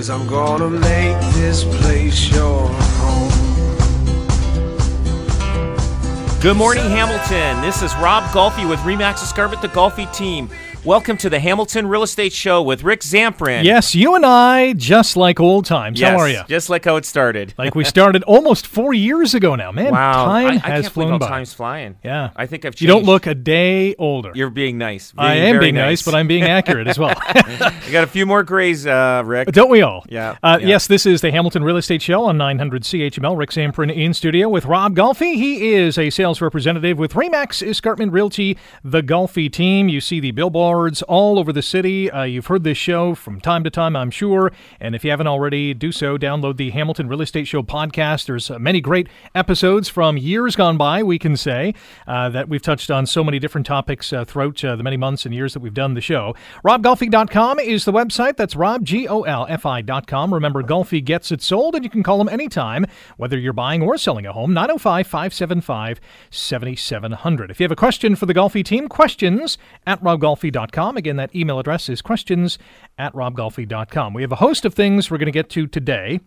Cause I'm gonna make this place your home. Good morning, Hamilton. This is Rob Golfi with Remax Escarpment, the Golfi team. Welcome to the Hamilton Real Estate Show with Rick Zamprin. Yes, you and I, just like old times. Yes, How are you? Just like how it started. Like we started almost four years ago now. Man, wow, time I, I has flown by. time's flying. Yeah. I think I've changed. You don't look a day older. You're being nice. I am being nice, but I'm being accurate as well. you got a few more grays, uh, Rick. Don't we all? Yeah, Uh, yeah. Yes, this is the Hamilton Real Estate Show on 900 CHML. Rick Zamprin in studio with Rob Golfi. He is a sales representative with Remax Escarpment Realty, the Golfi team. You see the all over the city. Uh, you've heard this show from time to time, I'm sure. And if you haven't already, do so. Download the Hamilton Real Estate Show podcast. There's uh, many great episodes from years gone by, we can say, uh, that we've touched on so many different topics uh, throughout uh, the many months and years that we've done the show. RobGolfi.com is the website. That's Rob, G O L F I.com. Remember, Golfi gets it sold, and you can call him anytime, whether you're buying or selling a home, 905 575 7700. If you have a question for the Golfi team, questions at Again, that email address is questions at RobGolfi.com. We have a host of things we're going to get to today.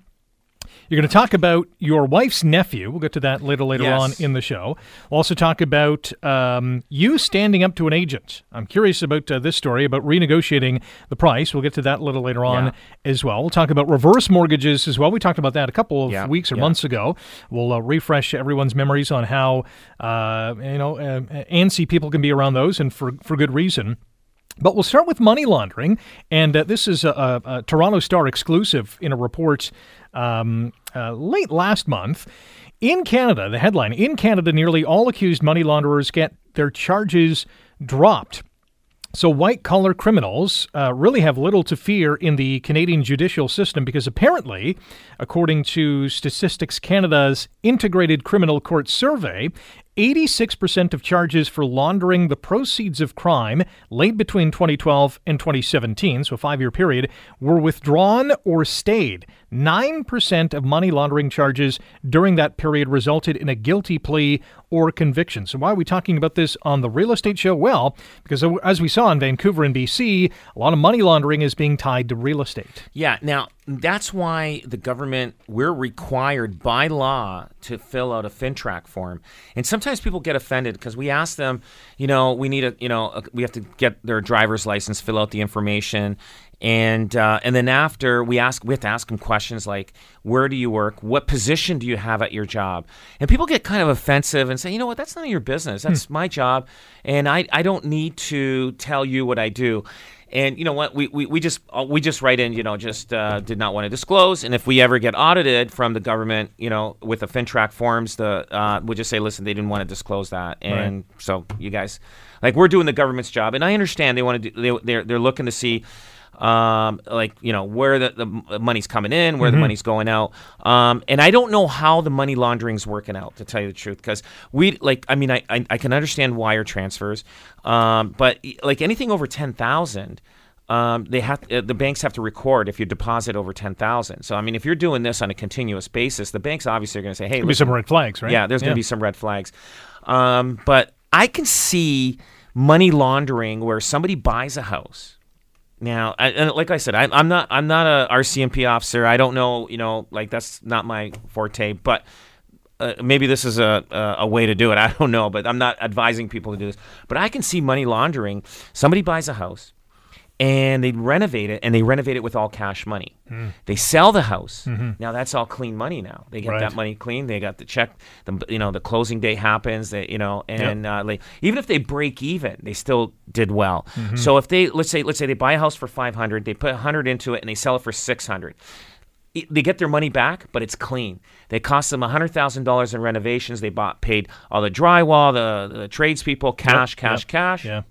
You're going to talk about your wife's nephew. We'll get to that later later Yes. on in the show. We'll also talk about um, you standing up to an agent. I'm curious about uh, this story about renegotiating the price. We'll get to that a little later on Yeah. as well. We'll talk about reverse mortgages as well. We talked about that a couple of Yeah, weeks or yeah. months ago. We'll uh, refresh everyone's memories on how uh, you know uh, antsy people can be around those, and for for good reason. But we'll start with money laundering, and uh, this is a, a, Toronto Star exclusive in a report um, uh, late last month. In Canada, the headline In Canada, nearly all accused money launderers get their charges dropped. So, white collar criminals uh, really have little to fear in the Canadian judicial system because apparently, according to Statistics Canada's Integrated Criminal Court Survey, 86% of charges for laundering the proceeds of crime laid between 2012 and 2017, so a five year period, were withdrawn or stayed. 9% of money laundering charges during that period resulted in a guilty plea or conviction. So, why are we talking about this on the real estate show? Well, because as we saw in Vancouver and BC, a lot of money laundering is being tied to real estate. Yeah, now that's why the government we're required by law to fill out a FINTRAC form, and sometimes people get offended because we ask them, you know, we need a, you know, a, we have to get their driver's license, fill out the information, and uh, and then after we ask, we have to ask them questions like, where do you work? What position do you have at your job? And people get kind of offensive and say, you know what, that's none of your business. That's my job, and I I don't need to tell you what I do. And you know what? We, we, we just uh, we just write in, you know, just uh, did not want to disclose. And if we ever get audited from the government, you know, with the FINTRAC forms, the uh, we'll just say, listen, they didn't want to disclose that. And so you guys, like, we're doing the government's job, and I understand they want to do. They, they're they're looking to see. Um, like you know where the, the money's coming in, where the money's going out, um, and I don't know how the money laundering's working out. To tell you the truth, because we like, I mean, I, I I can understand wire transfers, um, but like anything over ten thousand, um, they have uh, the banks have to record if you deposit over ten thousand. So I mean, if you're doing this on a continuous basis, the banks obviously are going to say, "Hey, There'll be some red flags, right? yeah, there's going to be some red flags." Um, but I can see money laundering where somebody buys a house. Now, I, and like I said, I, I'm not I'm not a RCMP officer. I don't know, you know, like that's not my forte. But uh, maybe this is a, a a way to do it. I don't know, but I'm not advising people to do this. But I can see money laundering. Somebody buys a house, and they renovate it, and they renovate it with all cash money. Hmm. They sell the house. Mm-hmm. Now that's all clean money. Now they get Right. that money clean. They got the check. The you know the closing day happens. You know and uh, like even if they break even, they still did well. Mm-hmm. So if they let's say let's say they buy a house for five hundred, they put hundred into it, and they sell it for six hundred it- they get their money back, but it's clean. They cost them hundred thousand dollars in renovations. They bought, paid all the drywall, the, the tradespeople, cash, cash, yep, cash. Yeah.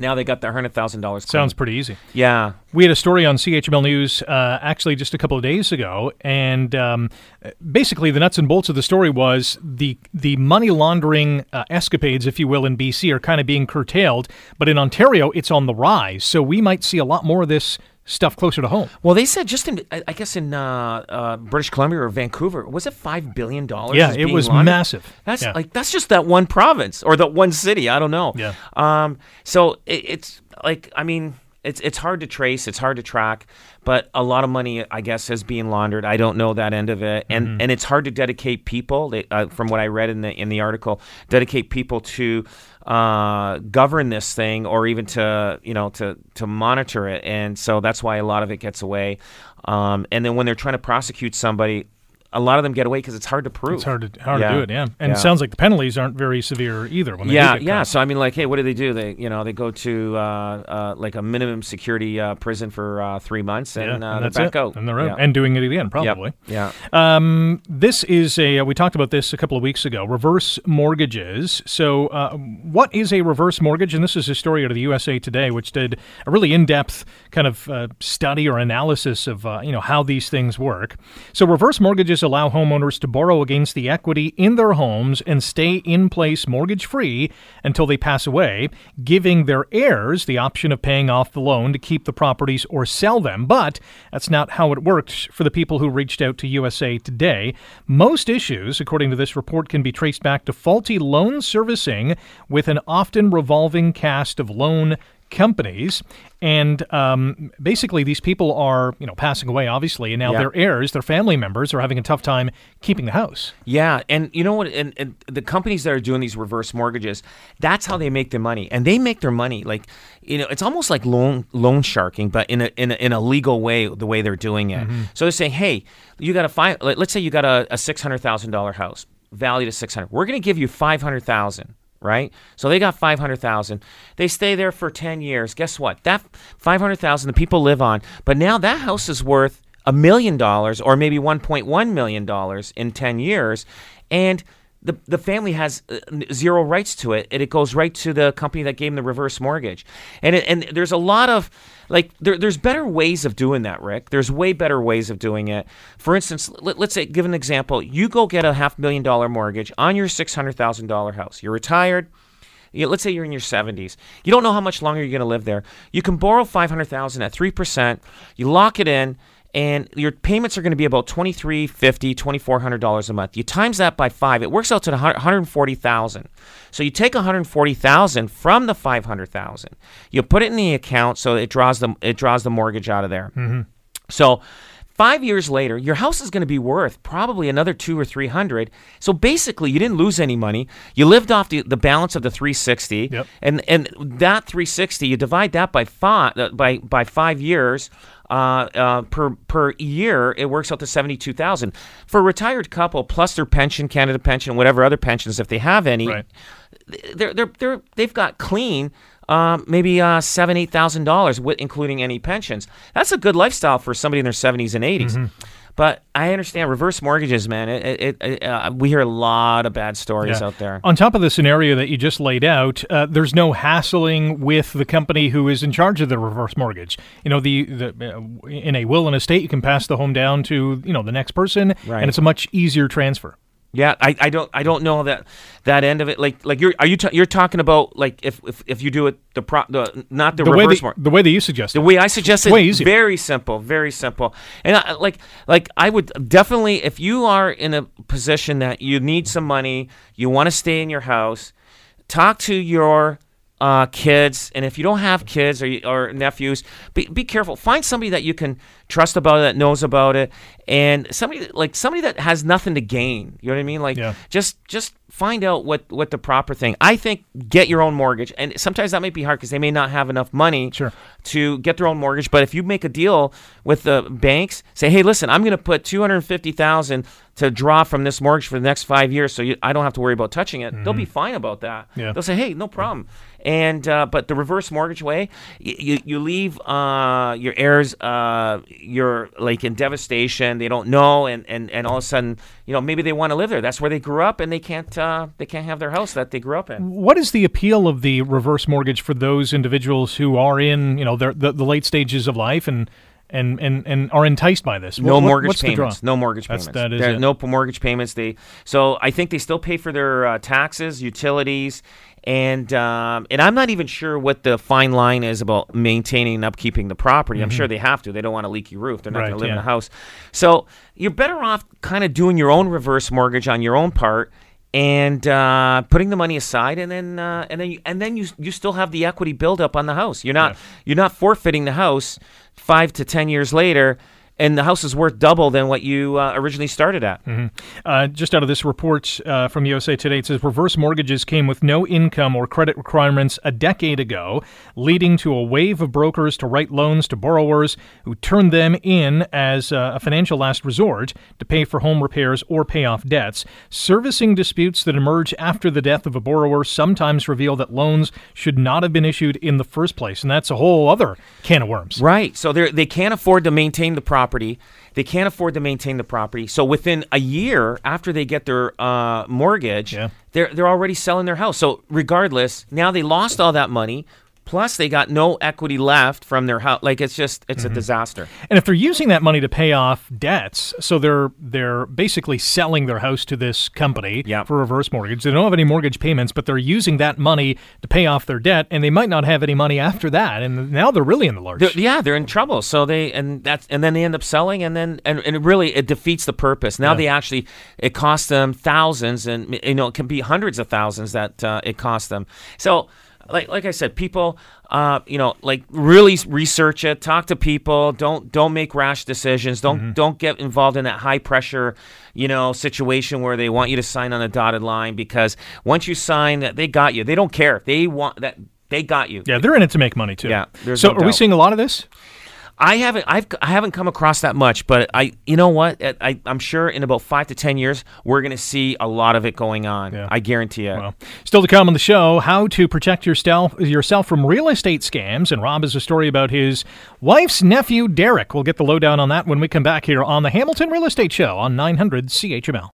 Now they got their hundred thousand dollars. Sounds pretty easy. Yeah. We had a story on CHML News uh, actually just a couple of days ago, and um, basically the nuts and bolts of the story was the the money laundering uh, escapades, if you will, in BC are kind of being curtailed, but in Ontario it's on the rise. So we might see a lot more of this stuff closer to home. Well, they said just in, I guess in uh, uh, British Columbia or Vancouver, was it five billion dollars? Yeah, it was massive. That's Yeah. like that's just that one province or that one city. I don't know. Yeah. Um. So it, it's like I mean. It's, it's hard to trace. It's hard to track, but a lot of money, I guess, is being laundered. I don't know that end of it, and Mm-hmm. and it's hard to dedicate people. They, uh, from what I read in the in the article, dedicate people to uh, govern this thing or even to you know to to monitor it, and so that's why a lot of it gets away. Um, and then when they're trying to prosecute somebody, a lot of them get away because it's hard to prove. It's hard to hard Yeah. to do it, yeah. And Yeah. it sounds like the penalties aren't very severe either. When they yeah, get yeah. caught. So I mean, like, hey, what do they do? They, you know, they go to uh, uh, like a minimum security uh, prison for uh, three months, and, Yeah, uh, and they're that's back it. out, and they're out, Yeah. and doing it again, Yep. probably. Yeah. Um, this is a, we talked about this a couple of weeks ago, reverse mortgages. So, uh, what is a reverse mortgage? And this is a story out of the USA Today, which did a really in depth kind of uh, study or analysis of, uh, you know, how these things work. So, reverse mortgages allow homeowners to borrow against the equity in their homes and stay in place mortgage free until they pass away, giving their heirs the option of paying off the loan to keep the properties or sell them. But that's not how it works for the people who reached out to USA Today. Most issues, according to this report, can be traced back to faulty loan servicing with an often revolving cast of loan companies and um, basically these people are you know passing away obviously and now Yeah. their heirs their family members are having a tough time keeping the house Yeah, and you know what? And, and the companies that are doing these reverse mortgages, that's how they make their money, and they make their money like you know, it's almost like loan loan sharking, but in a in a, in a legal way. The way they're doing it, so they're saying, hey, you got a five. Let's say you got a, a six hundred thousand dollar house, valued at six hundred. We're going to give you five hundred thousand. Right, so they got five hundred thousand. They stay there for ten years. Guess what? That five hundred thousand the people live on, but now that house is worth a million dollars or maybe 1.1 million dollars in 10 years and the, the family has uh, zero rights to it and it goes right to the company that gave them the reverse mortgage. And it, and there's a lot of like there, there's better ways of doing that rick. There's way better ways of doing it. For instance let, let's say give an example. You go get a half million dollar mortgage on your $600000 house. You're retired. You let's say you're in your 70s. You don't know how much longer you're going to live there. You can borrow 500,000 at 3%. You lock it in and your payments are going to be about 2350 $2400 a month. You times that by 5, it works out to 140,000. So you take 140,000 from the 500,000. You put it in the account so it draws the it draws the mortgage out of there. So five years later, your house is going to be worth probably another two or three hundred. So basically, you didn't lose any money. You lived off the, the balance of the 360, Yep. and and that 360, you divide that by five uh, by by five years. Uh, uh, per per year, it works out to seventy two thousand for a retired couple plus their pension, Canada pension, whatever other pensions if they have any Right. they're they're they're they've got clean um, maybe uh, seven eight thousand dollars, including any pensions. That's a good lifestyle for somebody in their seventies and 80s But I understand reverse mortgages, man. It, it, it uh, we hear a lot of bad stories Yeah. out there. On top of the scenario that you just laid out, uh, there's no hassling with the company who is in charge of the reverse mortgage. You know, the, the uh, in a will and estate, you can pass the home down to you know the next person, Right. and it's a much easier transfer. Yeah, I, I don't I don't know that that end of it. Like like you're are you ta- you're talking about like if if, if you do it the pro the not the, The way reverse that, mortgage. the way that you suggest The way I suggest it, way easier. very simple, very simple. And I, like, like I would definitely, if you are in a position that you need some money, you want to stay in your house, talk to your uh, kids, and if you don't have kids or or nephews, be, be careful. Find somebody that you can trust about it, that knows about it, and somebody like somebody that has nothing to gain. You know what I mean? Like, Yeah. just just find out what what the proper thing. I think get your own mortgage, and sometimes that might be hard because they may not have enough money Sure. to get their own mortgage. But if you make a deal with the banks, say, hey, listen, I'm going to put two hundred fifty thousand to draw from this mortgage for the next five years, so you, I don't have to worry about touching it. They'll be fine about that. Yeah. They'll say, hey, no problem. And uh, but the reverse mortgage way, you you, you leave uh, your heirs, uh, you're like in devastation. They don't know, and, and, and all of a sudden, you know, maybe they want to live there. That's where they grew up, and they can't uh, they can't have their house that they grew up in. What is the appeal of the reverse mortgage for those individuals who are in you know their, the the late stages of life and and and, and are enticed by this? No What- mortgage what's the draw? payments. No mortgage That's- payments. that is. No mortgage payments. They so I think they still pay for their uh, taxes, utilities, and um, and I'm not even sure what the fine line is about maintaining and upkeeping the property. I'm sure they have to. They don't want a leaky roof. They're not Mm-hmm. Right, going to live in yeah. a house. So you're better off kind of doing your own reverse mortgage on your own part. And uh, putting the money aside, and then uh, and then you, and then you you still have the equity build up on the house. You're not you're not forfeiting the house five to ten years later, and the house is worth double than what you uh, originally started at. Uh, just out of this report uh, from USA Today, it says reverse mortgages came with no income or credit requirements a decade ago, leading to a wave of brokers to write loans to borrowers who turned them in as uh, a financial last resort to pay for home repairs or pay off debts. Servicing disputes that emerge after the death of a borrower sometimes reveal that loans should not have been issued in the first place, and that's a whole other can of worms. Right. So they they can't afford to maintain the property. They can't afford to maintain the property. So within a year after they get their uh, mortgage, Yeah. they're they're already selling their house. So regardless, now they lost all that money. Plus, they got no equity left from their house. Like it's just it's Mm-hmm. a disaster. And if they're using that money to pay off debts, so they're they're basically selling their house to this company Yep. for reverse mortgage. They don't have any mortgage payments, but they're using that money to pay off their debt, and they might not have any money after that. And now they're really in the lurch. They're- yeah, they're in trouble. So they and that's and then they end up selling, and then and, and it really it defeats the purpose. Now Yeah. they actually it costs them thousands, and you know it can be hundreds of thousands that uh, it costs them. So. Like, like I said, people, uh, you know, like really research it. Talk to people. Don't don't make rash decisions. Don't Mm-hmm. don't get involved in that high pressure, you know, situation where they want you to sign on a dotted line because once you sign, they got you. They don't care. They want that. They got you. yeah, they're in it to make money too. Yeah, So no are we seeing a lot of this? I haven't I've I haven't come across that much, but I you know what I, I I'm sure in about five to ten years we're gonna see a lot of it going on. Yeah. I guarantee it. Well, still to come on the show, how to protect yourself yourself from real estate scams. And Rob has a story about his wife's nephew, Derek. We'll get the lowdown on that when we come back here on the Hamilton Real Estate Show on 900 CHML.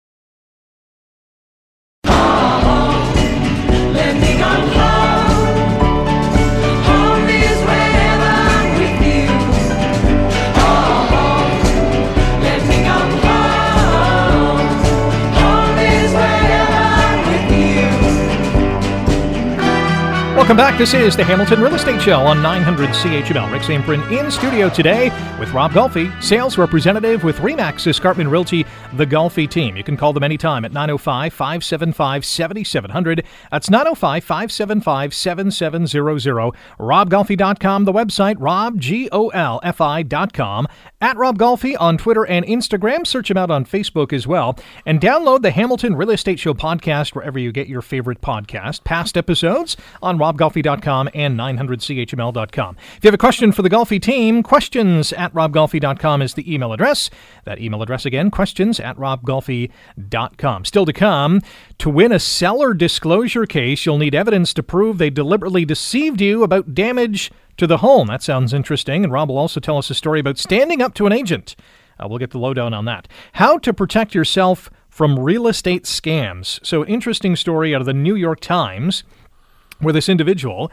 Welcome back. This is the Hamilton Real Estate Show on 900 CHML. Rick Samprin in studio today with Rob Golfi, sales representative with Remax Escarpment Realty, the Golfi team. You can call them anytime at 905 575 7700. That's 905 575 7700. RobGolfi.com, the website, robgolfi.com. At Rob Golfi on Twitter and Instagram. Search him out on Facebook as well. And download the Hamilton Real Estate Show podcast wherever you get your favorite podcast. Past episodes on robgolfi.com and 900chml.com. If you have a question for the Golfi team, questions at robgolfi.com is the email address. That email address again, questions at robgolfi.com. Still to come, to win a seller disclosure case, you'll need evidence to prove they deliberately deceived you about damage to the home. That sounds interesting. And Rob will also tell us a story about standing up to an agent. Uh, we'll get the lowdown on that. How to protect yourself from real estate scams. So, interesting story out of the New York Times where this individual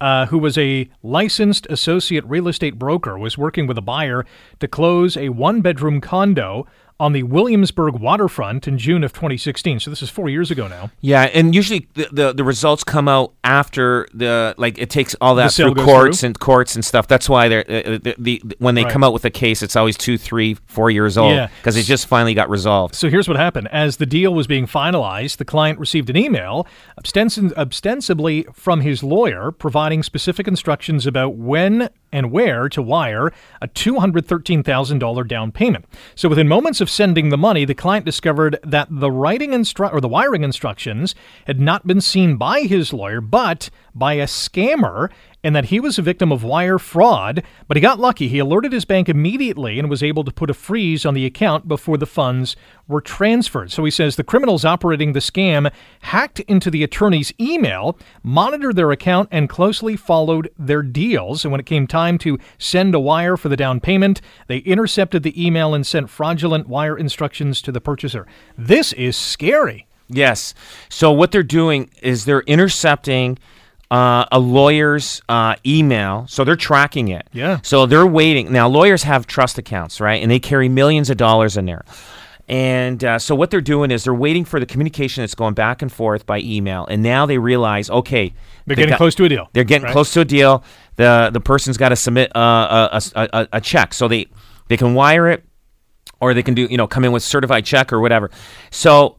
uh, who was a licensed associate real estate broker was working with a buyer to close a one bedroom condo on the Williamsburg waterfront in June of 2016. So this is four years ago now. Yeah, and usually the, the the results come out after the like it takes all that through courts through? and courts and stuff. That's why they're uh, the, the, when they Right. come out with a case, it's always two, three, four years old Yeah. because it just finally got resolved. So here's what happened. As the deal was being finalized, the client received an email ostensibly from his lawyer providing specific instructions about when and where to wire a $213,000 down payment. So within moments of sending the money, the client discovered that the writing instru- or the wiring instructions had not been seen by his lawyer but by a scammer and that he was a victim of wire fraud, but he got lucky. He alerted his bank immediately and was able to put a freeze on the account before the funds were transferred. So he says the criminals operating the scam hacked into the attorney's email, monitored their account, and closely followed their deals. And when it came time to send a wire for the down payment, they intercepted the email and sent fraudulent wire instructions to the purchaser. This is scary. Yes. So what they're doing is they're intercepting uh, a lawyer's uh, email. So they're tracking it. Yeah. So they're waiting. Now, lawyers have trust accounts, right? And they carry millions of dollars in there. And uh, so what they're doing is they're waiting for the communication that's going back and forth by email. And now they realize, okay, They're they getting got- close to a deal. They're getting right? close to a deal. The the person's got to submit uh, a, a, a, a check. So they, they can wire it or they can do, you know, come in with certified check or whatever. So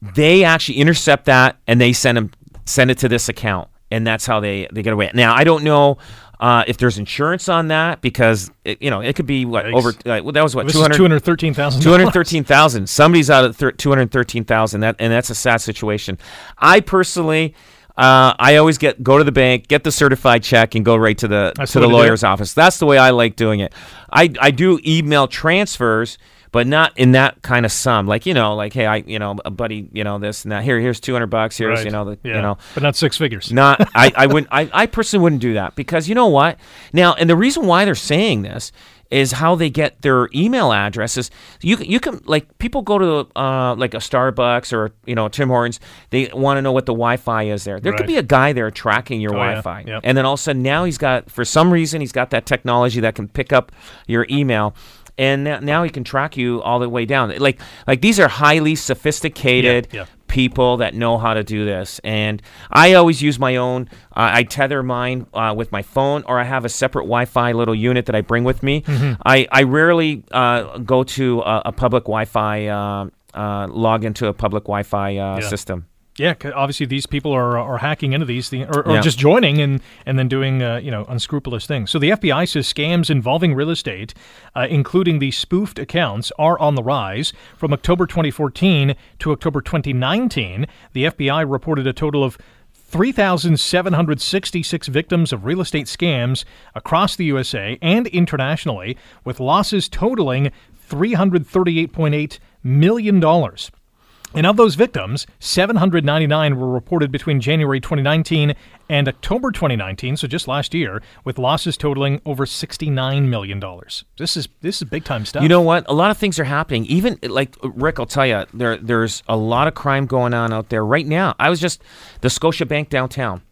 they actually intercept that and they send them send it to this account, and that's how they they get away. Now I don't know. Uh, if there's insurance on that, because it, you know it could be what Yikes. over uh, well, that was what two hundred thirteen thousand. Two hundred thirteen thousand. Somebody's out of thir- two hundred thirteen thousand. That and that's a sad situation. I personally, uh, I always get go to the bank, get the certified check, and go right to the That's to the lawyer's office. That's the way I like doing it. I I do email transfers. But not in that kind of sum, like you know, like hey, I you know, a buddy, you know, this and that. Here, here's two hundred bucks. Here's Right. you know, the yeah. you know, but not six figures. not I, I wouldn't I, I personally wouldn't do that because you know what now and the reason why they're saying this is how they get their email addresses you you can like people go to uh, like a Starbucks or you know Tim Hortons they want to know what the Wi-Fi is there there Right. could be a guy there tracking your Oh. Wi-Fi Yep. and then all of a sudden now he's got for some reason he's got that technology that can pick up your email and now- now he can track you all the way down like like these are highly sophisticated Yeah, yeah. People that know how to do this. And I always use my own. Uh, I tether mine uh, with my phone, or I have a separate Wi-Fi little unit that I bring with me. I, I rarely uh, go to a, a public Wi-Fi. Uh, uh, log into a public Wi-Fi uh, Yeah. system. Yeah, obviously these people are, are hacking into these things, or, or Yeah. just joining and and then doing uh, you know unscrupulous things. So the FBI says scams involving real estate, uh, including the spoofed accounts, are on the rise. From October 2014 to October 2019, the FBI reported a total of 3,766 victims of real estate scams across the USA and internationally, with losses totaling $338.8 million. And of those victims, 799 were reported between January 2019 and October 2019, so just last year, with losses totaling over 69 million dollars. This is this is big time stuff. You know what? A lot of things are happening. Even like Rick, I'll tell you, there there's a lot of crime going on out there right now. I was just the Scotia Bank downtown.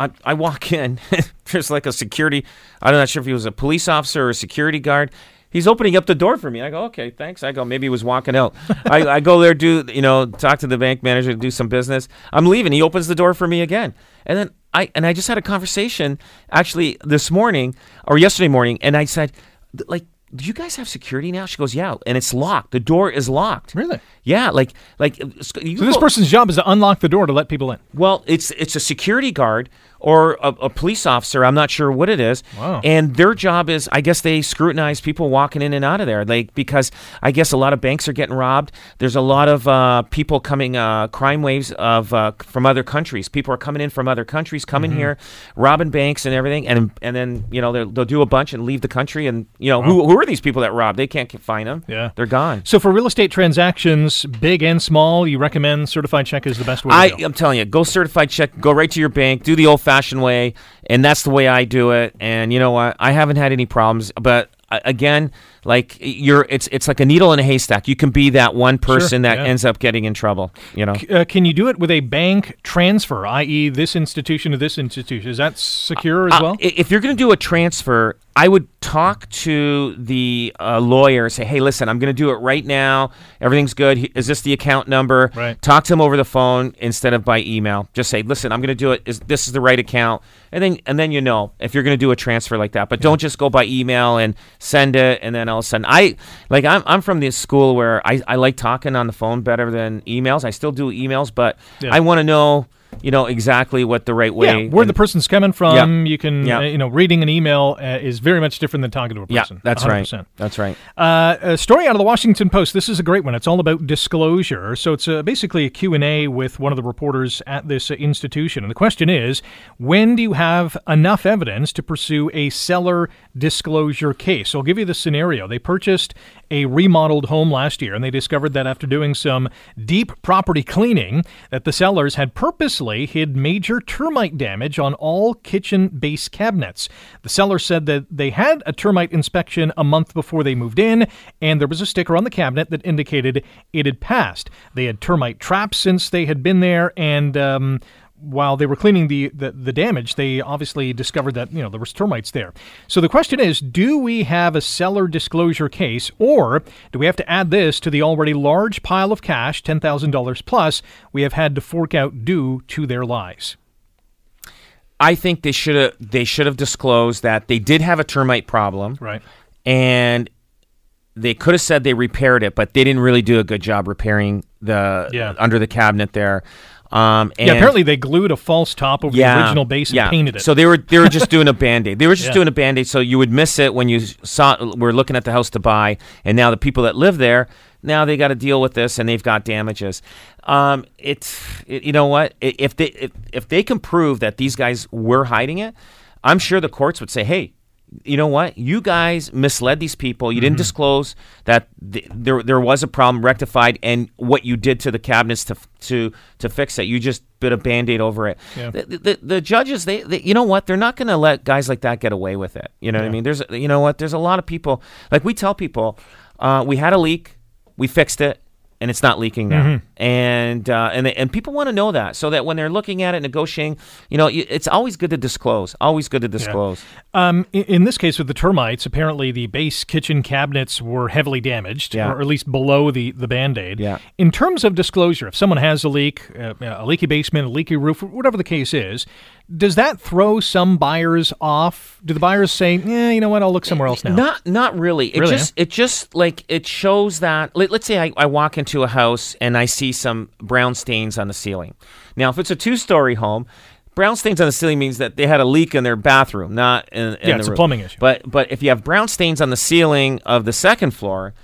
I, I walk in, there's like a security. I'm not sure if he was a police officer or a security guard. He's opening up the door for me. I go, okay, thanks. I go, maybe he was walking out. I, I go there, do you know, talk to the bank manager, do some business. I'm leaving. He opens the door for me again, and then I and I just had a conversation actually this morning or yesterday morning, and I said, like, do you guys have security now? She goes, yeah, and it's locked. The door is locked. Really? Yeah, like like. uh, You So this go- person's job is to unlock the door to let people in. well, it's it's a security guard or a, a police officer. I'm not sure what it is. Wow. And their job is, I guess, they scrutinize people walking in and out of there, like because I guess a lot of banks are getting robbed. There's a lot of uh, people coming, uh, crime waves of uh, from other countries. People are coming in from other countries, coming Mm-hmm. here, robbing banks and everything, and and then you know they'll, they'll do a bunch and leave the country, and you know who, who are these people that rob? They can't find them. Yeah. they're gone. So for real estate transactions, big and small, you recommend certified check is the best way to I. I'm telling you, go certified check, go right to your bank, do the old fashioned way, and that's the way I do it. And you know what? I haven't had any problems, but uh, again, like you're, it's it's like a needle in a haystack. You can be that one person that yeah. ends up getting in trouble. You know. uh, can you do it with a bank transfer, i.e., this institution to this institution? Is that secure as Uh, well? if you're going to do a transfer, I would talk to the uh, lawyer. Say, hey, listen, I'm going to do it right now. Everything's good. Is this the account number? Right. Talk to him over the phone instead of by email. Just say, listen, I'm going to do it. Is this is the right account? And then and then you know if you're going to do a transfer like that. But don't just go by email and send it and then all of a sudden I like I'm I'm from this school where I I like talking on the phone better than emails. I still do emails, but Yeah. I want to know you know exactly what the right way. Yeah, where the person's coming from, yeah, you can, Yeah. uh, you know, reading an email uh, is very much different than talking to a person Yeah, that's 100%. right. That's right. Uh, a story out of the Washington Post. This is a great one. It's all about disclosure. So it's uh, basically a Q&A with one of the reporters at this uh, institution. And the question is, when do you have enough evidence to pursue a seller disclosure case? So I'll give you the scenario. They purchased a remodeled home last year and they discovered that after doing some deep property cleaning that the sellers had purposely hid major termite damage on all kitchen base cabinets. The seller said that they had a termite inspection a month before they moved in and there was a sticker on the cabinet that indicated it had passed. They had termite traps since they had been there and um, while they were cleaning the, the, the damage, they obviously discovered that you know there was termites there. So the question is, do we have a seller disclosure case, or do we have to add this to the already large pile of cash, ten thousand dollars plus, we have had to fork out due to their lies? I think they should have they should have disclosed that they did have a termite problem, Right. and they could have said they repaired it, but they didn't really do a good job repairing the Yeah. under the cabinet there. Um, and Yeah. Apparently, they glued a false top over the original base and yeah. painted it. So they were they were just doing a band aid. They were just Yeah. doing a band aid, so you would miss it when you saw were looking at the house to buy, and now the people that live there now they got to deal with this, and they've got damages. Um, it's it, you know what if they if, if they can prove that these guys were hiding it, I'm sure the courts would say, hey. You know what? You guys misled these people. You didn't Mm-hmm. disclose that th- there there was a problem rectified, and what you did to the cabinets to to to fix it. You just put a band aid over it. Yeah. The, the, the judges, they, they, you know what? They're not going to let guys like that get away with it. You know what I mean? There's, you know what? There's a lot of people. Like we tell people, uh, we had a leak, we fixed it, and it's not leaking now. Mm-hmm. And uh, and they, and people want to know that so that when they're looking at it, negotiating, you know, it's always good to disclose. Always good to disclose. Um, in, in this case, with the termites, apparently the base kitchen cabinets were heavily damaged, Yeah. or at least below the, the band aid. Yeah. In terms of disclosure, if someone has a leak, uh, a leaky basement, a leaky roof, whatever the case is, does that throw some buyers off? Do the buyers say, "Yeah, you know what? I'll look somewhere else now"? Not not really. It Really, just it just like it shows that let, let's say I, I walk into a house and I see some brown stains on the ceiling. Now if it's a two story home, brown stains on the ceiling means that they had a leak in their bathroom, not in, in Yeah, the it's a plumbing issue. But but if you have brown stains on the ceiling of the second floor,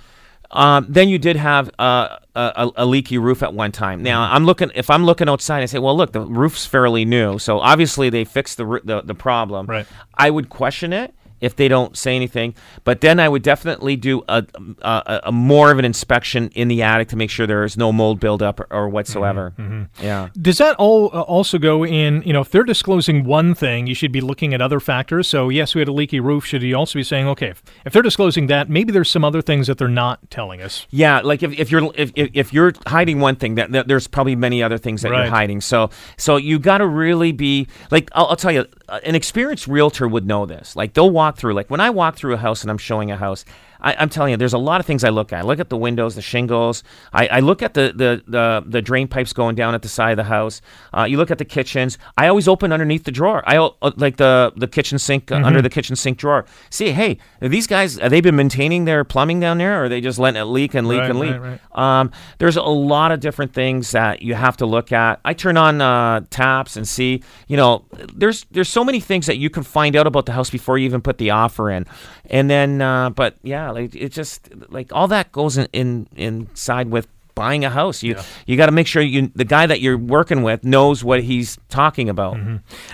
um, then you did have uh, a, a, a leaky roof at one time. Now Mm-hmm. I'm looking. If I'm looking outside, I say, well, look, the roof's fairly new, so obviously they fixed the the, the problem. Right. I would question it if they don't say anything, but then I would definitely do a, a, a more of an inspection in the attic to make sure there is no mold buildup or, or whatsoever. Mm-hmm, Yeah. Does that all uh, also go in? You know, if they're disclosing one thing, you should be looking at other factors. So, yes, we had a leaky roof. Should you also be saying, okay, if, if they're disclosing that, maybe there's some other things that they're not telling us? Yeah, like if, if you're if, if if you're hiding one thing, that, that there's probably many other things that Right. you're hiding. So so you got to really be like I'll, I'll tell you, uh, an experienced realtor would know this. Like they'll walk through. Like when I walk through a house and I'm showing a house, I, I'm telling you, there's a lot of things I look at. I look at the windows, the shingles. I, I look at the, the the the drain pipes going down at the side of the house. Uh, you look at the kitchens. I always open underneath the drawer. I uh, like the the kitchen sink uh, under the kitchen sink drawer. See, hey, are these guys have they been maintaining their plumbing down there, or are they just letting it leak and leak Right, and leak? right, Um, there's a lot of different things that you have to look at. I turn on uh, taps and see, you know, there's there's so many things that you can find out about the house before you even put the offer in, and then, uh, but yeah, like it just like all that goes in, in inside with buying a house. You you got to make sure you the guy that you're working with knows what he's talking about.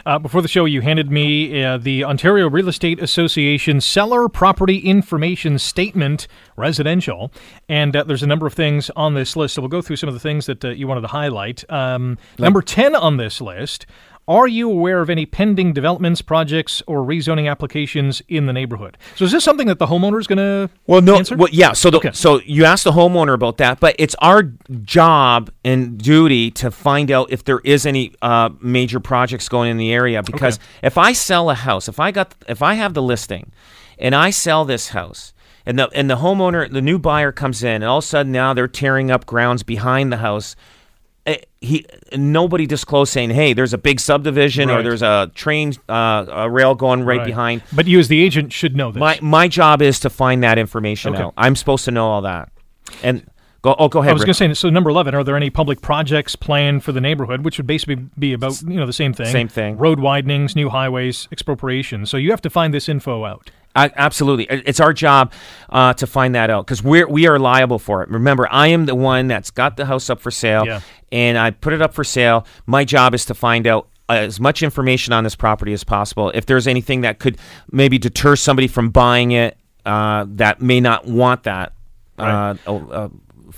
Uh, before the show, you handed me uh, the Ontario Real Estate Association Seller Property Information Statement Residential, and uh, there's a number of things on this list. So we'll go through some of the things that uh, you wanted to highlight. Um, number 10 on this list. Are you aware of any pending developments, projects, or rezoning applications in the neighborhood? So, is this something that the homeowner is going to Well, no. answer? Well, yeah. So, the, Okay. so you ask the homeowner about that, but it's our job and duty to find out if there is any uh, major projects going in the area. Because if I sell a house, if I got, if I have the listing, and I sell this house, and the and the homeowner, the new buyer comes in, and all of a sudden now they're tearing up grounds behind the house. Eh, He nobody disclosed saying, "Hey, there's a big subdivision or there's a train uh, a rail going right, Right. behind." But you, as the agent, should know this. My my job is to find that information Okay. out. I'm supposed to know all that. And Go. Oh, go ahead. I was going to say, so number 11, are there any public projects planned for the neighborhood, which would basically be about, you know, the same thing? Same thing. Road widenings, new highways, expropriation. So you have to find this info out. I, absolutely, it's our job uh, to find that out because we're we are liable for it. Remember, I am the one that's got the house up for sale, Yeah. and I put it up for sale. My job is to find out as much information on this property as possible. If there's anything that could maybe deter somebody from buying it, uh, that may not want that uh, uh,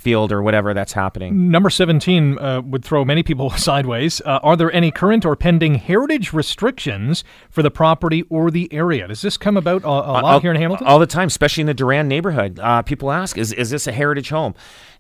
field or whatever that's happening. Number 17 uh, would throw many people sideways. Uh, are there any current or pending heritage restrictions for the property or the area? Does this come about a, a lot all, here in Hamilton? all the time, especially in the Durand neighborhood. Uh, people ask, "Is is this a heritage home?"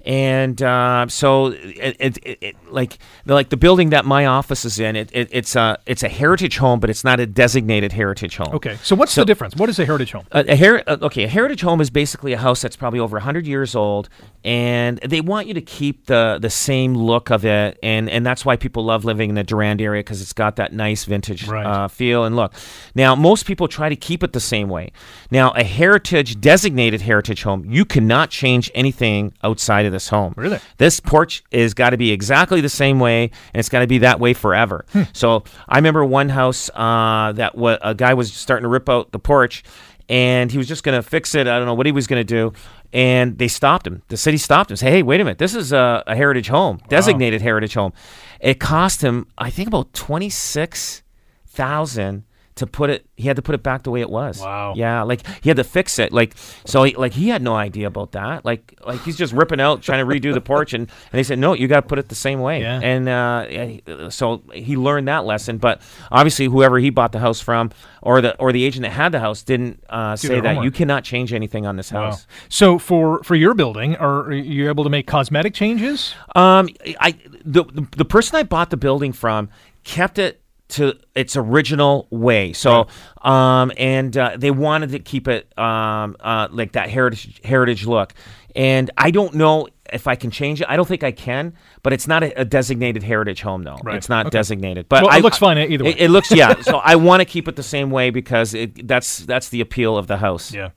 And uh, so, it, it, it, like the, like the building that my office is in, it, it, it's a it's a heritage home, but it's not a designated heritage home. okay, so what's the difference? What is a heritage home? A, a her- uh, okay, a heritage home is basically a house that's probably over 100 years old, and they want you to keep the the same look of it, and and that's why people love living in the Durand area because it's got that nice vintage Right. uh, feel and look. Now, most people try to keep it the same way. Now, a heritage designated heritage home, you cannot change anything outside of this home. Really? This porch is got to be exactly the same way, and it's got to be that way forever. Hmm. So I remember one house uh, that wa- a guy was starting to rip out the porch, and he was just going to fix it. I don't know what he was going to do, and they stopped him. The city stopped him. Say, hey, wait a minute, this is a, a heritage home, designated heritage home. It cost him, I think, about twenty six thousand to put it he had to put it back the way it was Wow. yeah like he had to fix it like so he, like he had no idea about that like like he's just ripping out trying to redo the porch and, and they said no you got to put it the same way Yeah. and uh, so he learned that lesson but obviously whoever he bought the house from or the or the agent that had the house didn't uh, say that homework. you cannot change anything on this Wow. house So for for your building, are you able to make cosmetic changes? Um, I the, the the person I bought the building from kept it to its original way. So, um, and uh, they wanted to keep it um, uh, like that heritage heritage look. And I don't know if I can change it. I don't think I can, but it's not a, a designated heritage home, though. Right. It's not Okay. designated. But Well, it I, looks fine either way. It, it looks yeah. so I want to keep it the same way because it, that's that's the appeal of the house. Yeah.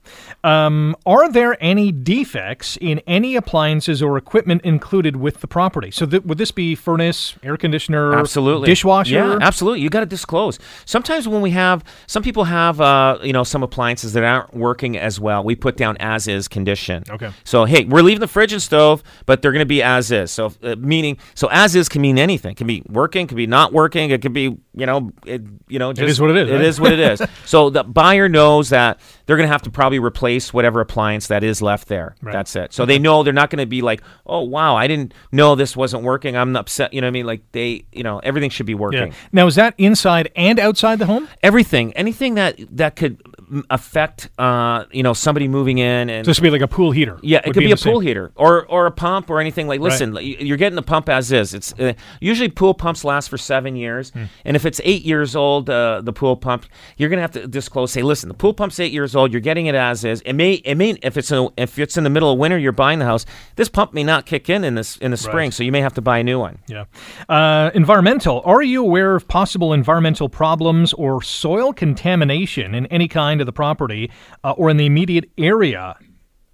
Um, are there any defects in any appliances or equipment included with the property? So th- would this be furnace, air conditioner, absolutely dishwasher? yeah absolutely you got to disclose sometimes when we have some people have uh, you know some appliances that aren't working as well we put down as is condition Okay. so hey we're leaving the fridge and stove but they're going to be as is so uh, meaning so as is can mean anything it can be working can be not working it could be you know it, you know just, is what it is, it right? is what it is so the buyer knows that they're going to have to probably replace whatever appliance that is left there Right. that's it so they know they're not going to be like oh wow i didn't know this wasn't working i'm upset you know what i mean like they you know everything should be working Yeah. Now, is that inside and outside the home? everything anything that that could affect uh you know somebody moving in and So this would be like a pool heater. yeah, it could be, in a the same- pool heater or or a pump or anything like. Listen, you- you're getting the pump as is. It's uh, usually pool pumps last for seven years, Hmm. and if it's eight years old, uh, the pool pump, you're gonna have to disclose. Say, listen, the pool pump's eight years old. You're getting it as is. It may it may if it's in, if it's in the middle of winter, you're buying the house. This pump may not kick in in this in the spring, Right. so you may have to buy a new one. Yeah. Uh, environmental. Are you aware of possible environmental problems or soil contamination in any kind of the property uh, or in the immediate area?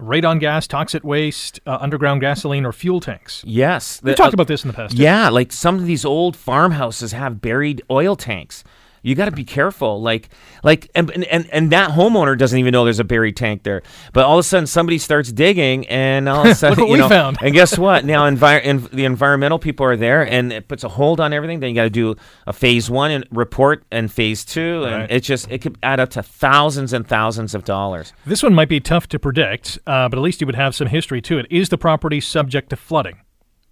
Radon gas, toxic waste, uh, underground gasoline, or fuel tanks. Yes, We talked uh, about this in the past. Yeah, like some of these old farmhouses have buried oil tanks. You got to be careful. Like, like, and, and and that homeowner doesn't even know there's a buried tank there. But all of a sudden, somebody starts digging, and all of a sudden, what you we know, found. and guess what? Now, envir- en- the environmental people are there, and it puts a hold on everything. Then you got to do a phase one and report, and phase two, and Right. it just it could add up to thousands and thousands of dollars. This one might be tough to predict, uh, but at least you would have some history to it. Is the property subject to flooding?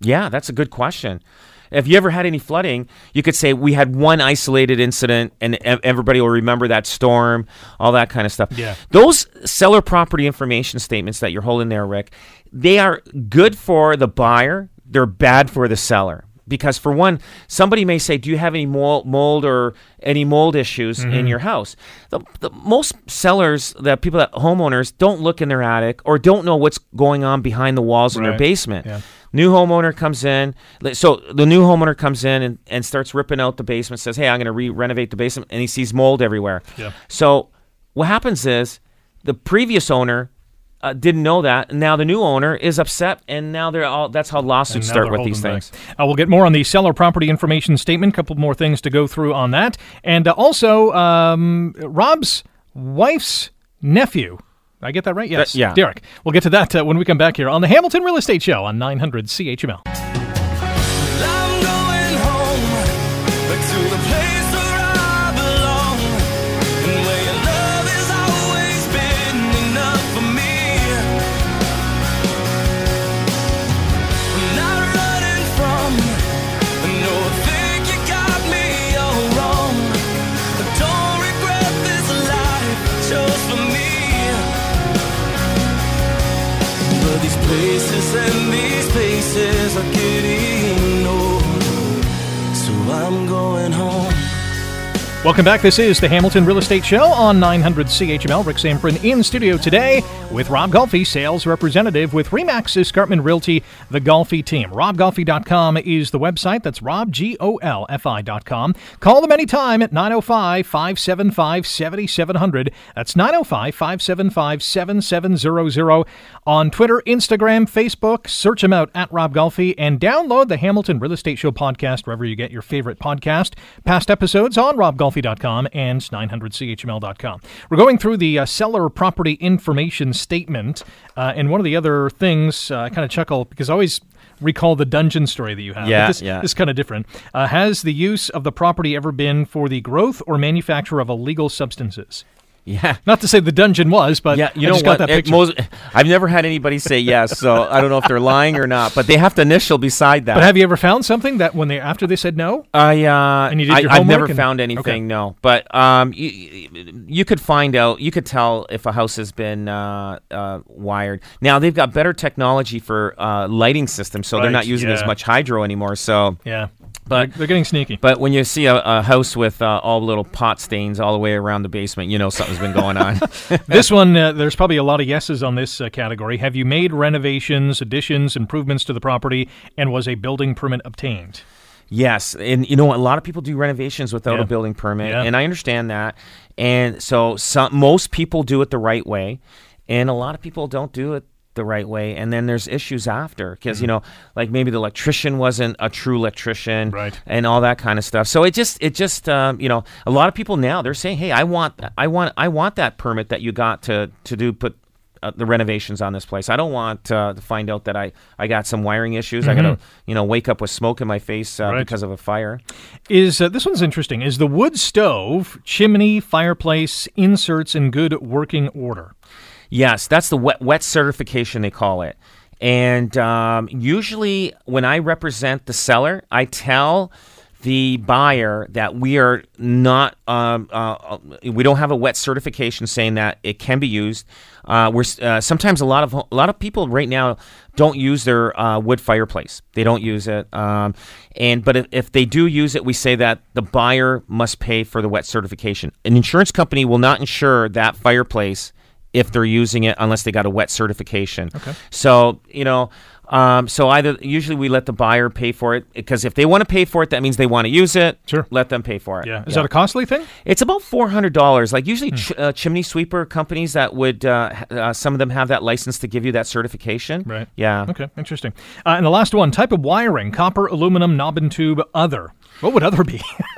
Yeah, that's a good question. If you ever had any flooding, you could say we had one isolated incident, and everybody will remember that storm, all that kind of stuff. Yeah. Those seller property information statements that you're holding there, Rick, they are good for the buyer. They're bad for the seller. Because for one, somebody may say, "Do you have any mold, mold or any mold issues Mm-hmm. in your house?" The, the most sellers, the people that homeowners don't look in their attic or don't know what's going on behind the walls in their basement. Yeah. New homeowner comes in. So the new homeowner comes in and, and starts ripping out the basement, says, Hey, I'm going to re renovate the basement. And he sees mold everywhere. Yeah. So what happens is the previous owner uh, didn't know that. Now the new owner is upset, and now they're all. That's how lawsuits start with these back. things. Uh, we'll get more on the seller property information statement. A couple more things to go through on that, and uh, also um, Rob's wife's nephew. I get that right? Yes. yeah. Derek. We'll get to that uh, when we come back here on the Hamilton Real Estate Show on 900 CHML. Going home. Welcome back. This is the Hamilton Real Estate Show on 900 CHML. Rick Samprin in studio today with Rob Golfi, sales representative with Remax Escarpment Realty, the Golfi team. RobGolfi.com is the website. That's Rob, I.com. Call them anytime at 905 575 7700. That's 905 575 7700. On Twitter, Instagram, Facebook, search them out at Rob Golfi and download the Hamilton Real Estate Show podcast wherever you get your favorite podcast. Past episodes on robgolfi.com and 900chml.com. We're going through the uh, seller property information statement, uh, and one of the other things uh, I kind of chuckle because I always recall the dungeon story that you have. Yeah, this, yeah. This is kind of different. Uh, has the use of the property ever been for the growth or manufacture of illegal substances? Yeah. Not to say the dungeon was, but Yeah, you I know just what? got that It- picture. most- I've never had anybody say yes, so I don't know if they're lying or not. But they have to initial beside that. but have you ever found something that when they after they said no? I uh, And you did I, your I've never and- found anything. okay. No, but um, you, you could find out. You could tell if a house has been uh, uh, wired. Now they've got better technology for uh, lighting systems, so they're not using as much hydro anymore. So, Yeah, But- they're, getting sneaky. but when you see a, a house with uh, all little pot stains all the way around the basement, you know something's been going on. this one, uh, there's probably a lot of yeses on this uh, category. Have you made renovations, additions, improvements to the property, and was a building permit obtained? Yes, and you know? A lot of people do renovations without Yeah. a building permit, Yeah. and I understand that. And so, some most people do it the right way, and a lot of people don't do it the right way. And then there's issues after because Mm-hmm. you know, like maybe the electrician wasn't a true electrician, Right. And all that kind of stuff. So it just, it just, um, you know, a lot of people now they're saying, "Hey, I want, I want, I want that permit that you got to to do put." Uh, the renovations on this place. I don't want uh, to find out that I, I got some wiring issues. I got to you know wake up with smoke in my face uh, Mm-hmm. Right. because of a fire. Is uh, this one's interesting? Is the wood stove, chimney, fireplace, inserts in good working order? Yes, that's the WETT WETT certification they call it. And um, usually, when I represent the seller, I tell the buyer that we are not um, uh, we don't have a WETT certification saying that it can be used. Uh, we're uh, sometimes a lot of a lot of people right now don't use their uh, wood fireplace. They don't use it. Um, and but if, if they do use it, we say that the buyer must pay for the WETT certification. An insurance company will not insure that fireplace if they're using it unless they got a WETT certification. Okay. So you know, um, so either usually we let the buyer pay for it because if they want to pay for it, that means they want to use it. Sure. Let them pay for it. Yeah. Is that a costly thing? It's about four hundred dollars. Like usually, ch- uh, chimney sweeper companies that would uh, ha- uh, some of them have that license to give you that certification. Right. Yeah. Okay, interesting. Uh, and the last one type of wiring copper, aluminum, knob and tube, other. What would other be?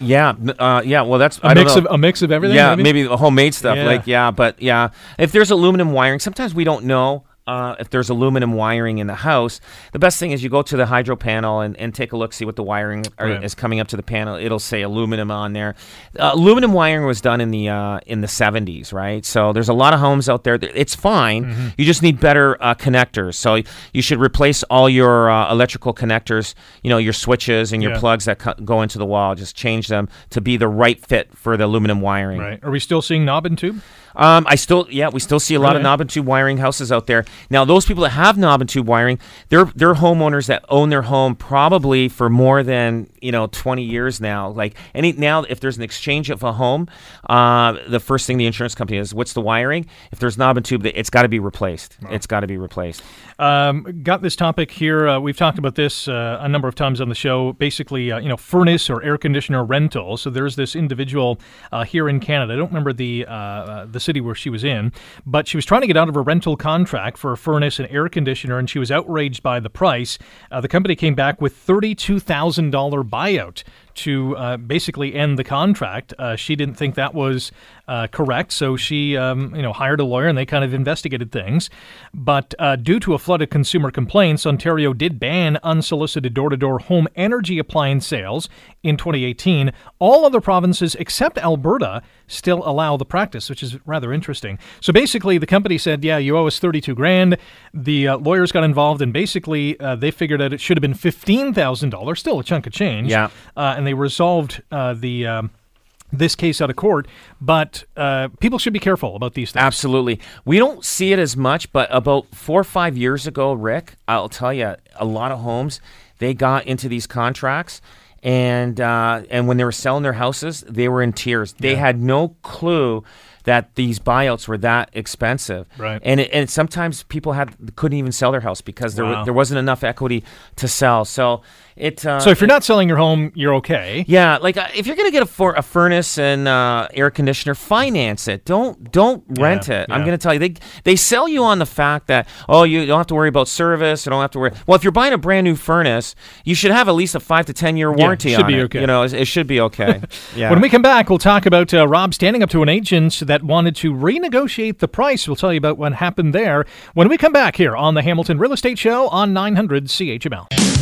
yeah. Uh, yeah. Well, that's a I don't mix of a mix of everything. yeah, maybe homemade stuff. Yeah. Like yeah, but yeah, if there's aluminum wiring, sometimes we don't know. Uh, if there's aluminum wiring in the house, the best thing is you go to the hydro panel and, and take a look, see what the wiring are, Right. is coming up to the panel. It'll say aluminum on there. Uh, aluminum wiring was done in the uh, in the 70s, right? So there's a lot of homes out there. It's fine. Mm-hmm. You just need better uh, connectors. So you should replace all your uh, electrical connectors. You know your switches and your Yeah. plugs that co- go into the wall. Just change them to be the right fit for the aluminum wiring. Right. Are we still seeing knob and tube? Um, I still, yeah, we still see a lot of knob and tube wiring houses out there. Now, those people that have knob and tube wiring, they're they're homeowners that own their home probably for more than you know 20 years now. Like any now, if there's an exchange of a home, uh, the first thing the insurance company is, what's the wiring? If there's knob and tube, it's got to be replaced. It's got to be replaced. Um, got this topic here. Uh, we've talked about this uh, a number of times on the show. Basically, uh, you know, furnace or air conditioner rental. So there's this individual uh, here in Canada. I don't remember the uh, uh, the city where she was in, but she was trying to get out of a rental contract for a furnace and air conditioner, and she was outraged by the price. The company came back with thirty-two thousand dollar buyout to uh, basically end the contract. Uh, she didn't think that was uh, correct, so she um, you know hired a lawyer and they kind of investigated things. But uh, due to a flood of consumer complaints, Ontario did ban unsolicited door-to-door home energy appliance sales in 2018. All other provinces except Alberta still allow the practice, which is rather interesting. So basically, the company said, "Yeah, you owe us 32 grand." The uh, lawyers got involved, and basically uh, they figured out it should have been fifteen thousand dollars, still a chunk of change. Yeah. Uh, and they resolved uh, the. Um, this case out of court, but uh, people should be careful about these things. Absolutely. We don't see it as much, but about four or five years ago, Rick, I'll tell you, a lot of homes they got into these contracts, and uh, and when they were selling their houses, they were in tears. They had no clue that these buyouts were that expensive. Right. And it, and sometimes people had couldn't even sell their house because there Wow. there wasn't enough equity to sell. So it. Uh, So if you're not selling your home, you're okay. yeah, like uh, if you're gonna get a, for- a furnace and uh, air conditioner, finance it. Don't don't rent it. I'm gonna tell you they they sell you on the fact that oh you don't have to worry about service. You don't have to worry. Well, if you're buying a brand new furnace, you should have at least a five to ten year warranty Yeah, should on be it. okay. You know, it, it should be okay. yeah. When we come back, we'll talk about uh, Rob standing up to an agent that wanted to renegotiate the price. We'll tell you about what happened there when we come back here on the Hamilton Real Estate Show on 900 CHML.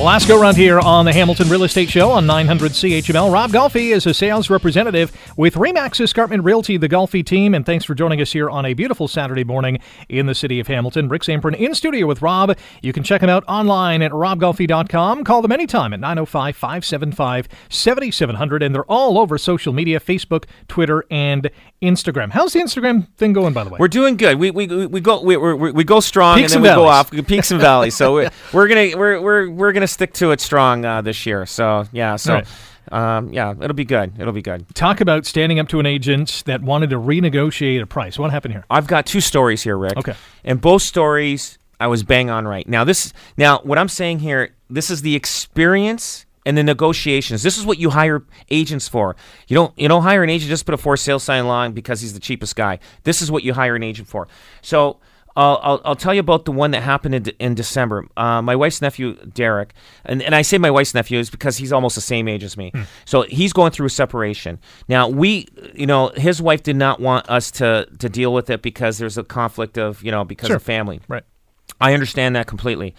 Last go round here on the Hamilton Real Estate Show on 900 CHML. Rob Golfi is a sales representative with Remax Escarpment Realty, the Golfi team, and thanks for joining us here on a beautiful Saturday morning in the city of Hamilton. Rick Samprin in studio with Rob. You can check him out online at robgolfi.com. Call them anytime at 905 575 7700, and they're all over social media Facebook, Twitter, and Instagram. How's the Instagram thing going, by the way? We're doing good. We we, we go we, we, we go strong Peaks and then and we go valleys. off peaks and valleys. So we're, we're gonna we're, we're we're gonna stick to it strong uh, this year. So yeah. So right. um, yeah, it'll be good. It'll be good. Talk about standing up to an agent that wanted to renegotiate a price. What happened here? I've got two stories here, Rick. Okay. And both stories I was bang on right. Now this now what I'm saying here, this is the experience and the negotiations. This is what you hire agents for. You don't you don't hire an agent just put a for sale sign along because he's the cheapest guy. This is what you hire an agent for. So I'll, I'll, I'll tell you about the one that happened in, in December. Uh, my wife's nephew, Derek, and, and I say my wife's nephew is because he's almost the same age as me. So he's going through a separation. Now, we, you know, his wife did not want us to, to deal with it because there's a conflict of, you know, because Sure. of family. Right. I understand that completely.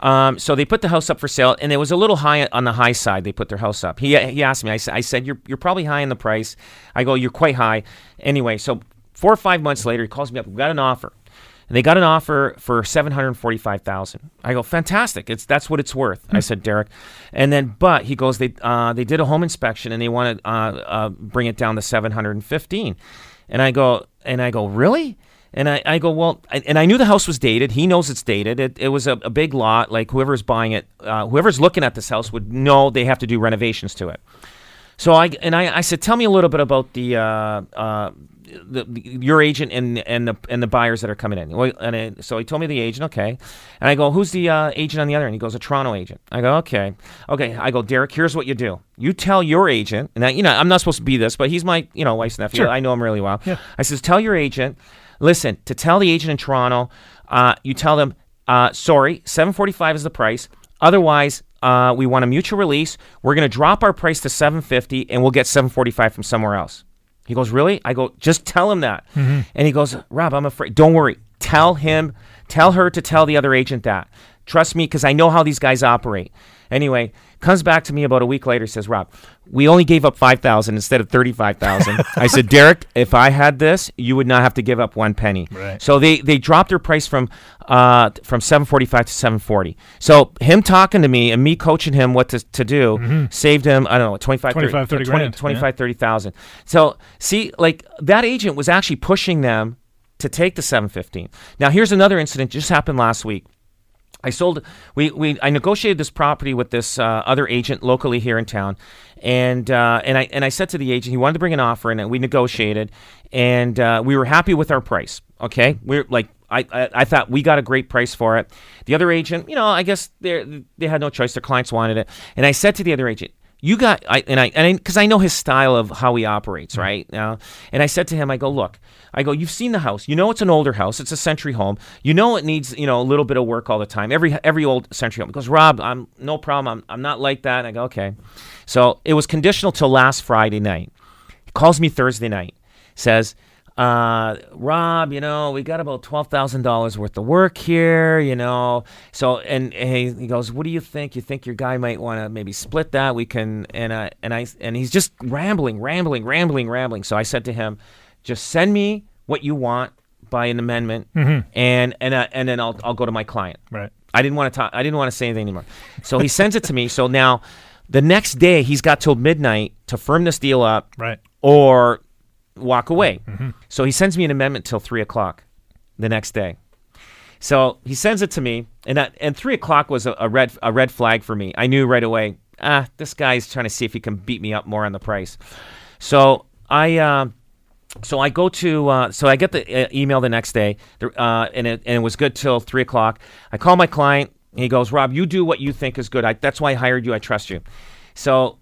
Um, so they put the house up for sale, and it was a little high on the high side. They put their house up. He, he asked me. I, said- I said, "You're you're probably high in the price." I go, "You're quite high." Anyway, so four or five months later, he calls me up. We got an offer, and they got an offer for seven hundred forty-five thousand. I go, "Fantastic! It's that's what it's worth." I said, "Derek," and then but he goes, "They uh, they did a home inspection, and they want to uh, uh, bring it down to seven hundred and fifteen. And I go, and I go, really? And I, I go, well, I, and I knew the house was dated. He knows it's dated. It, it was a, a big lot. Like whoever's buying it, uh, whoever's looking at this house would know they have to do renovations to it. So I and I, I said, tell me a little bit about the, uh, uh, the, your agent and and the and the buyers that are coming in. And so he told me the agent, okay. And I go, who's the uh, agent on the other end? He goes, a Toronto agent. I go, okay, okay. I go, Derek, here's what you do. You tell your agent, and I, you know, I'm not supposed to be this, but he's my you know wife's nephew. Sure. I know him really well. Yeah. I says, tell your agent, listen, to tell the agent in Toronto, uh, you tell them, uh, sorry, 745 is the price. Otherwise, uh, we want a mutual release. We're going to drop our price to 750 and we'll get 745 from somewhere else. He goes, really? I go, just tell him that. Mm-hmm. And he goes, Rob, I'm afraid. Don't worry. Tell him, tell her to tell the other agent that. Trust me, because I know how these guys operate. Anyway, Comes back to me about a week later. Says, Rob, we only gave up five thousand instead of thirty five thousand. I said, Derek, if I had this, you would not have to give up one penny. Right. So they they dropped their price from uh from seven forty five to seven forty. So him talking to me and me coaching him what to, to do saved him I don't know 25 30, 25, 30 20 grand, 25 30,000. So see like that agent was actually pushing them to take the 715. Now here's another incident just happened last week. I sold. We, we I negotiated this property with this uh, other agent locally here in town, and uh, and I and I said to the agent he wanted to bring an offer in, and we negotiated, and uh, we were happy with our price. Okay, we're like. I, I, I thought we got a great price for it. The other agent, you know, I guess they they had no choice. Their clients wanted it, and I said to the other agent, "You got," I, and I and because I, know his style of how he operates, mm-hmm. right now. And I said to him, "I go, look, I go, you've seen the house. You know it's an older house. It's a century home. You know it needs, you know, a little bit of work all the time. Every every old century home." He goes, "Rob, I'm no problem. I'm I'm not like that." And I go, "Okay." So it was conditional till last Friday night. He calls me Thursday night, says, uh, Rob, you know, we got about twelve thousand dollars worth of work here, you know. So and, and he, he goes, What do you think? You think your guy might want to maybe split that? We can and uh, and I and he's just rambling, rambling, rambling, rambling. So I said to him, just send me what you want by an amendment, and and uh, and then I'll I'll go to my client. Right. I didn't want to talk. I didn't want to say anything anymore. So he sends it to me. So now, the next day, he's got till midnight to firm this deal up, Right. or walk away. So he sends me an amendment till three o'clock the next day. So he sends it to me, and that, and three o'clock was a, a red a red flag for me. I knew right away. Ah, this guy's trying to see if he can beat me up more on the price. So I. Uh, so I go to uh, so I get the uh, email the next day, uh, and it and it was good till three o'clock. I call my client. He goes, Rob, you do what you think is good. I, that's why I hired you. I trust you. So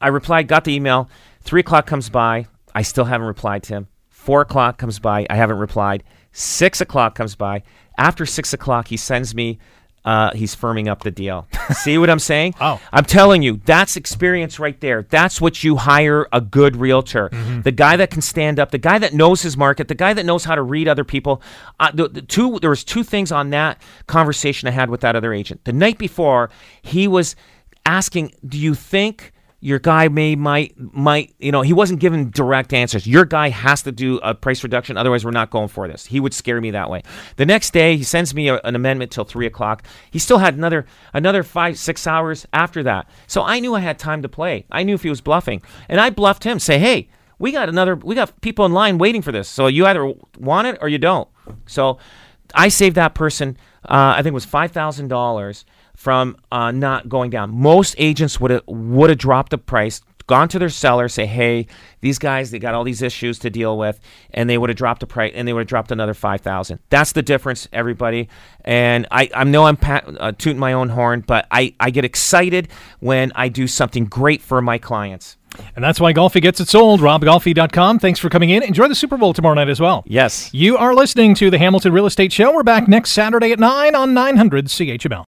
I replied, got the email. Three o'clock comes by. I still haven't replied to him. Four o'clock comes by. I haven't replied. Six o'clock comes by. After six o'clock, he sends me. Uh, he's firming up the deal. See what I'm saying? Oh, I'm telling you, that's experience right there. That's what you hire a good realtor. The guy that can stand up, the guy that knows his market, the guy that knows how to read other people. Uh, the, the two there was two things on that conversation I had with that other agent. The night before, he was asking, "Do you think?" Your guy may might might you know he wasn't given direct answers. Your guy has to do a price reduction, otherwise we're not going for this. He would scare me that way. The next day he sends me a, an amendment till three o'clock. He still had another another five six hours after that. So I knew I had time to play. I knew if he was bluffing, and I bluffed him. Say, hey, we got another we got people in line waiting for this. So you either want it or you don't. So I saved that person. Uh, I think it was five thousand dollars from uh, not going down. Most agents would have would have dropped the price, gone to their seller, say, "Hey, these guys they got all these issues to deal with," and they would have dropped the price, and they would have dropped another five thousand. That's the difference, everybody. And I, I know I'm pat, uh, tooting my own horn, but I, I get excited when I do something great for my clients. And that's why Golfi gets it sold. RobGolfi.com. Thanks for coming in. Enjoy the Super Bowl tomorrow night as well. Yes. You are listening to the Hamilton Real Estate Show. We're back next Saturday at 9 on 900 CHML.